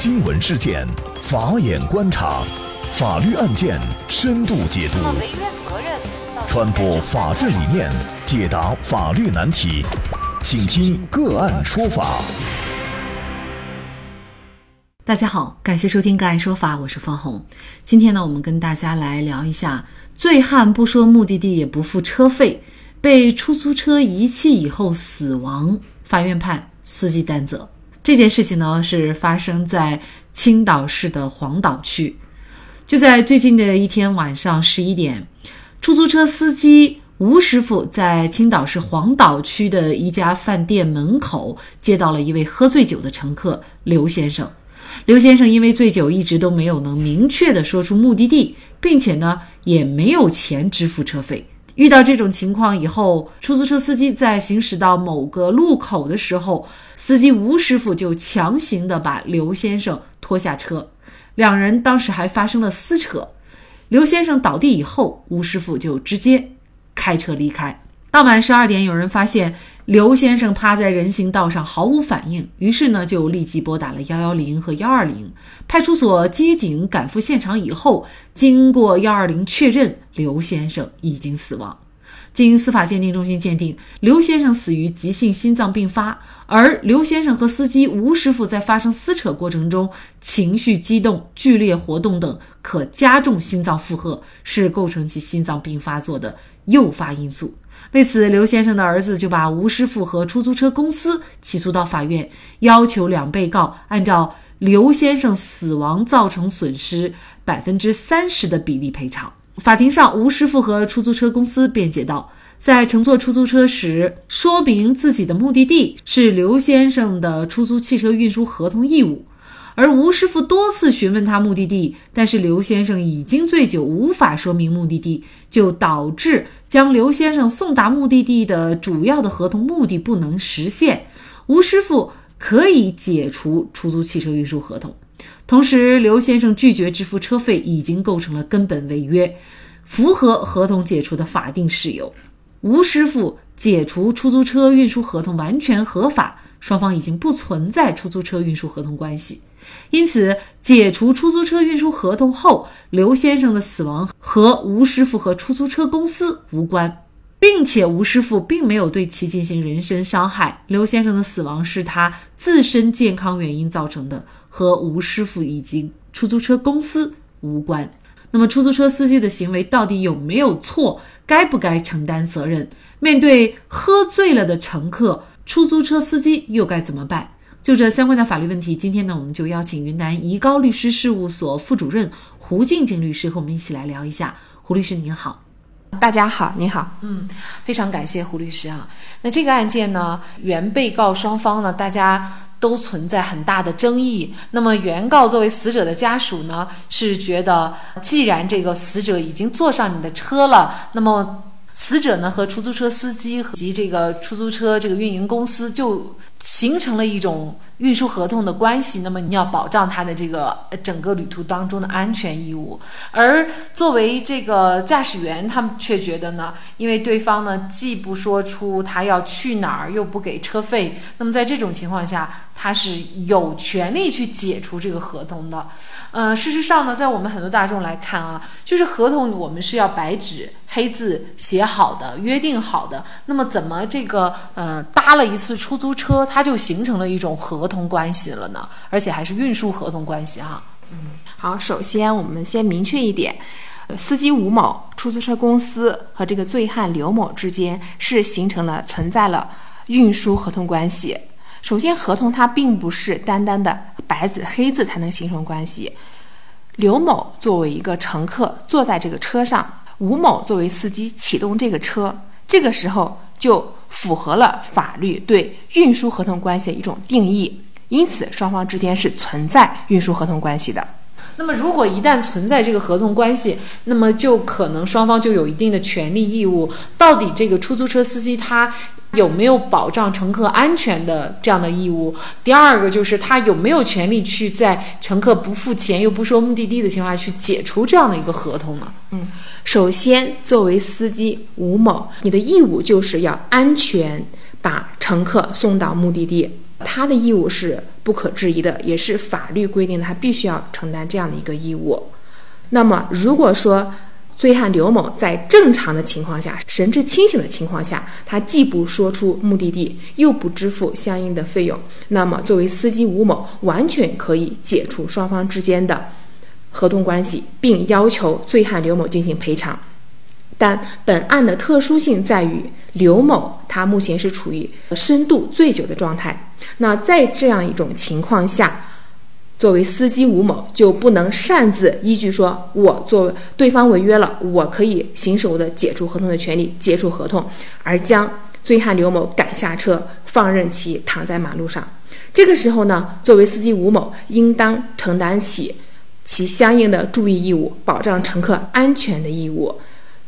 新闻事件，法眼观察，法律案件深度解读，传播法治理念，解答法律难题，请听个案说法。大家好，感谢收听个案说法，我是方红。今天呢，我们跟大家来聊一下：醉汉不说目的地也不付车费，被出租车遗弃以后死亡，法院判司机担责。这件事情呢，是发生在青岛市的黄岛区。就在最近的一天晚上十一点，出租车司机吴师傅在青岛市黄岛区的一家饭店门口接到了一位喝醉酒的乘客刘先生。刘先生因为醉酒，一直都没有能明确的说出目的地，并且呢，也没有钱支付车费。遇到这种情况以后，出租车司机在行驶到某个路口的时候，司机吴师傅就强行的把刘先生拖下车，两人当时还发生了撕扯。刘先生倒地以后，吴师傅就直接开车离开。当晚十二点，有人发现。刘先生趴在人行道上毫无反应，于是呢就立即拨打了幺幺零和幺二零。派出所接警赶赴现场以后，经过幺二零确认，刘先生已经死亡。经司法鉴定中心鉴定，刘先生死于急性心脏病发，而刘先生和司机吴师傅在发生撕扯过程中情绪激动、剧烈活动等，可加重心脏负荷，是构成其心脏病发作的诱发因素。为此，刘先生的儿子就把吴师傅和出租车公司起诉到法院，要求两被告按照刘先生死亡造成损失百分之三十的比例赔偿。法庭上，吴师傅和出租车公司辩解道，在乘坐出租车时，说明自己的目的地是刘先生的出租汽车运输合同义务。而吴师傅多次询问他目的地，但是刘先生已经醉酒，无法说明目的地，就导致将刘先生送达目的地的主要的合同目的不能实现。吴师傅可以解除出租汽车运输合同，同时刘先生拒绝支付车费，已经构成了根本违约，符合合同解除的法定事由。吴师傅解除出租车运输合同完全合法，双方已经不存在出租车运输合同关系。因此，解除出租车运输合同后，刘先生的死亡和吴师傅和出租车公司无关，并且吴师傅并没有对其进行人身伤害。刘先生的死亡是他自身健康原因造成的，和吴师傅以及出租车公司无关。那么，出租车司机的行为到底有没有错？该不该承担责任？面对喝醉了的乘客，出租车司机又该怎么办？就这相关的法律问题，今天呢，我们就邀请云南怡高律师事务所副主任胡静静律师和我们一起来聊一下。胡律师您好，大家好，你好，嗯，非常感谢胡律师啊。那这个案件呢，原被告双方呢，大家都存在很大的争议。那么原告作为死者的家属呢，是觉得既然这个死者已经坐上你的车了，那么死者呢和出租车司机及这个出租车这个运营公司就。形成了一种运输合同的关系，那么你要保障他的这个整个旅途当中的安全义务。而作为这个驾驶员，他们却觉得呢，因为对方呢既不说出他要去哪儿，又不给车费，那么在这种情况下，他是有权利去解除这个合同的。呃，事实上呢，在我们很多大众来看啊，就是合同我们是要白纸黑字写好的，约定好的。那么怎么这个呃搭了一次出租车？它就形成了一种合同关系了呢，而且还是运输合同关系哈。嗯，好，首先我们先明确一点，司机吴某、出租车公司和这个醉汉刘某之间是形成了存在了运输合同关系。首先，合同它并不是单单的白纸黑字才能形成关系。刘某作为一个乘客坐在这个车上，吴某作为司机启动这个车，这个时候就。符合了法律对运输合同关系的一种定义，因此双方之间是存在运输合同关系的。那么，如果一旦存在这个合同关系，那么就可能双方就有一定的权利义务。到底这个出租车司机他？有没有保障乘客安全的这样的义务？第二个就是他有没有权利去在乘客不付钱又不说目的地的情况下去解除这样的一个合同呢？嗯，首先作为司机吴某，你的义务就是要安全把乘客送到目的地。他的义务是不可质疑的，也是法律规定他必须要承担这样的一个义务。那么，如果说醉汉刘某在正常的情况下，神志清醒的情况下，他既不说出目的地，又不支付相应的费用，那么作为司机吴某，完全可以解除双方之间的合同关系，并要求醉汉刘某进行赔偿。但本案的特殊性在于，刘某他目前是处于深度醉酒的状态，那在这样一种情况下。作为司机吴某就不能擅自依据说，我作为对方违约了，我可以行使我的解除合同的权利，解除合同，而将醉汉刘某赶下车，放任其躺在马路上。这个时候呢，作为司机吴某应当承担起其相应的注意义务，保障乘客安全的义务。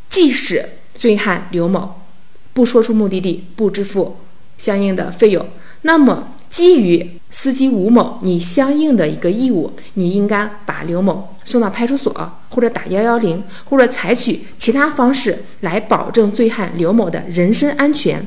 即使醉汉刘某不说出目的地，不支付相应的费用，那么。基于司机吴某你相应的一个义务，你应该把刘某送到派出所，或者打幺幺零，或者采取其他方式来保证醉汉刘某的人身安全。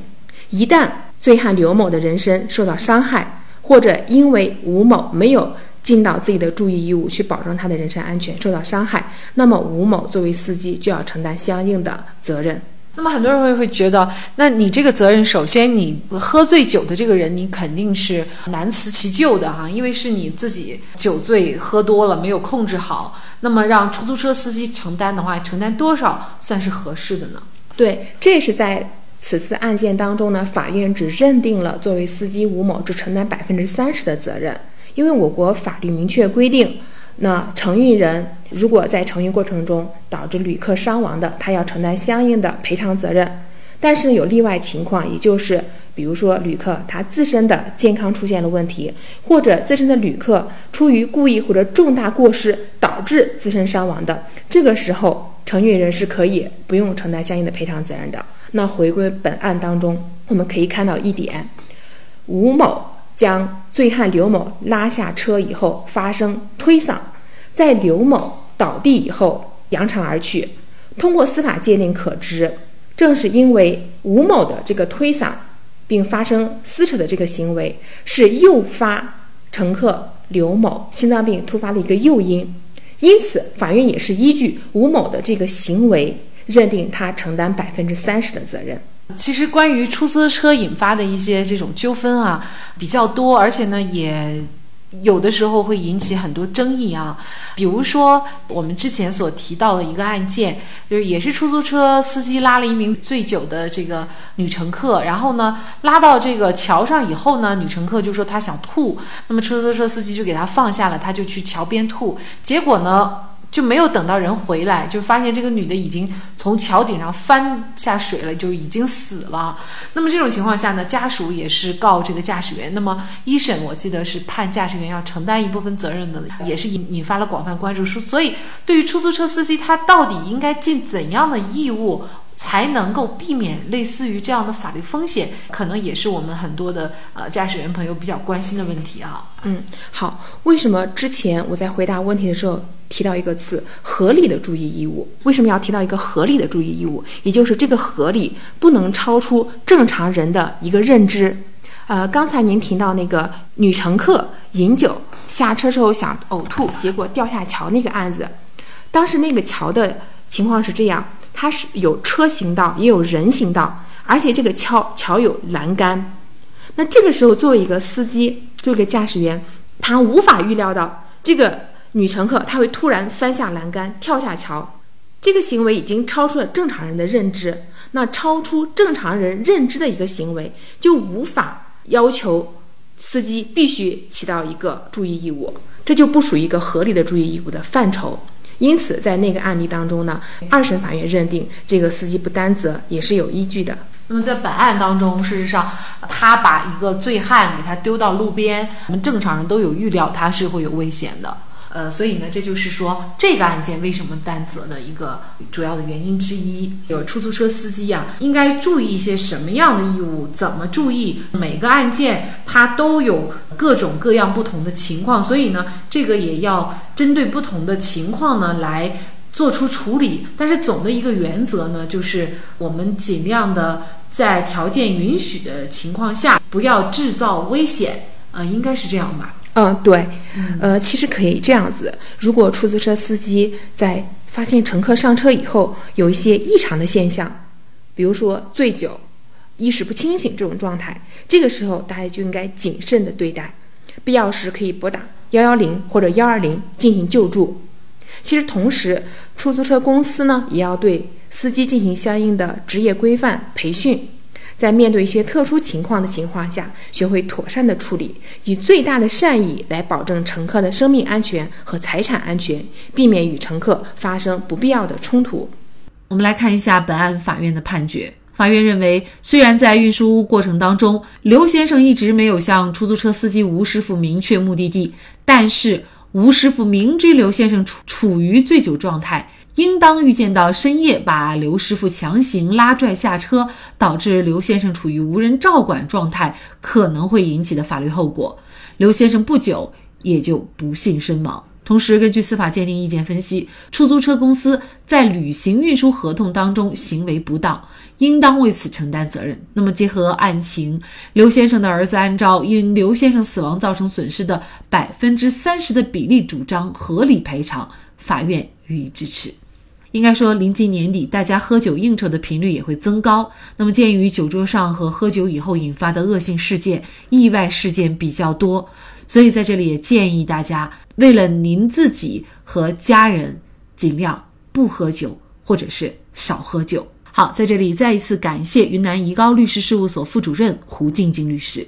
一旦醉汉刘某的人身受到伤害，或者因为吴某没有尽到自己的注意义务去保证他的人身安全受到伤害，那么吴某作为司机就要承担相应的责任。那么很多人会会觉得，那你这个责任，首先你喝醉酒的这个人，你肯定是难辞其咎的哈，因为是你自己酒醉喝多了，没有控制好。那么让出租车司机承担的话，承担多少算是合适的呢？对，这是在此次案件当中呢，法院只认定了作为司机吴某只承担百分之三十的责任，因为我国法律明确规定。那承运人如果在承运过程中导致旅客伤亡的，他要承担相应的赔偿责任。但是有例外情况，也就是比如说旅客他自身的健康出现了问题，或者自身的旅客出于故意或者重大过失导致自身伤亡的，这个时候承运人是可以不用承担相应的赔偿责任的。那回归本案当中，我们可以看到一点，吴某。将醉汉刘某拉下车以后，发生推搡，在刘某倒地以后扬长而去。通过司法鉴定可知，正是因为吴某的这个推搡并发生撕扯的这个行为，是诱发乘客刘某心脏病突发的一个诱因。因此，法院也是依据吴某的这个行为，认定他承担百分之三十的责任。其实关于出租车引发的一些这种纠纷啊比较多，而且呢也有的时候会引起很多争议啊。比如说我们之前所提到的一个案件，就是也是出租车司机拉了一名醉酒的这个女乘客，然后呢拉到这个桥上以后呢，女乘客就说她想吐，那么出租车司机就给她放下了，她就去桥边吐，结果呢。就没有等到人回来，就发现这个女的已经从桥顶上翻下水了，就已经死了。那么这种情况下呢，家属也是告这个驾驶员。那么一审我记得是判驾驶员要承担一部分责任的，也是引引发了广泛关注。所以对于出租车司机，他到底应该尽怎样的义务？才能够避免类似于这样的法律风险，可能也是我们很多的呃驾驶员朋友比较关心的问题啊。嗯，好，为什么之前我在回答问题的时候提到一个词“合理的注意义务”？为什么要提到一个合理的注意义务？也就是这个合理不能超出正常人的一个认知。呃，刚才您提到那个女乘客饮酒下车之后想呕吐，结果掉下桥那个案子，当时那个桥的情况是这样。它是有车行道，也有人行道，而且这个桥桥有栏杆。那这个时候，作为一个司机，作为一个驾驶员，他无法预料到这个女乘客她会突然翻下栏杆跳下桥，这个行为已经超出了正常人的认知。那超出正常人认知的一个行为，就无法要求司机必须起到一个注意义务，这就不属于一个合理的注意义务的范畴。因此，在那个案例当中呢，二审法院认定这个司机不担责也是有依据的。那么在本案当中，事实上他把一个醉汉给他丢到路边，我们正常人都有预料他是会有危险的。呃，所以呢，这就是说这个案件为什么担责的一个主要的原因之一。有出租车司机呀，应该注意一些什么样的义务？怎么注意？每个案件它都有各种各样不同的情况，所以呢，这个也要针对不同的情况呢来做出处理。但是总的一个原则呢，就是我们尽量的在条件允许的情况下，不要制造危险。呃，应该是这样吧？嗯，对，呃，其实可以这样子，如果出租车司机在发现乘客上车以后有一些异常的现象，比如说醉酒、意识不清醒这种状态，这个时候大家就应该谨慎的对待，必要时可以拨打幺幺零或者幺二零进行救助。其实同时，出租车公司呢也要对司机进行相应的职业规范培训。在面对一些特殊情况的情况下，学会妥善的处理，以最大的善意来保证乘客的生命安全和财产安全，避免与乘客发生不必要的冲突。我们来看一下本案法院的判决。法院认为，虽然在运输过程当中，刘先生一直没有向出租车司机吴师傅明确目的地，但是吴师傅明知刘先生处处于醉酒状态。应当预见到深夜把刘师傅强行拉拽下车，导致刘先生处于无人照管状态，可能会引起的法律后果。刘先生不久也就不幸身亡。同时，根据司法鉴定意见分析，出租车公司在履行运输合同当中行为不当，应当为此承担责任。那么，结合案情，刘先生的儿子按照因刘先生死亡造成损失的百分之三十的比例主张合理赔偿，法院予以支持。应该说，临近年底，大家喝酒应酬的频率也会增高。那么，鉴于酒桌上和喝酒以后引发的恶性事件、意外事件比较多，所以在这里也建议大家，为了您自己和家人，尽量不喝酒，或者是少喝酒。好，在这里再一次感谢云南怡高律师事务所副主任胡静静律师。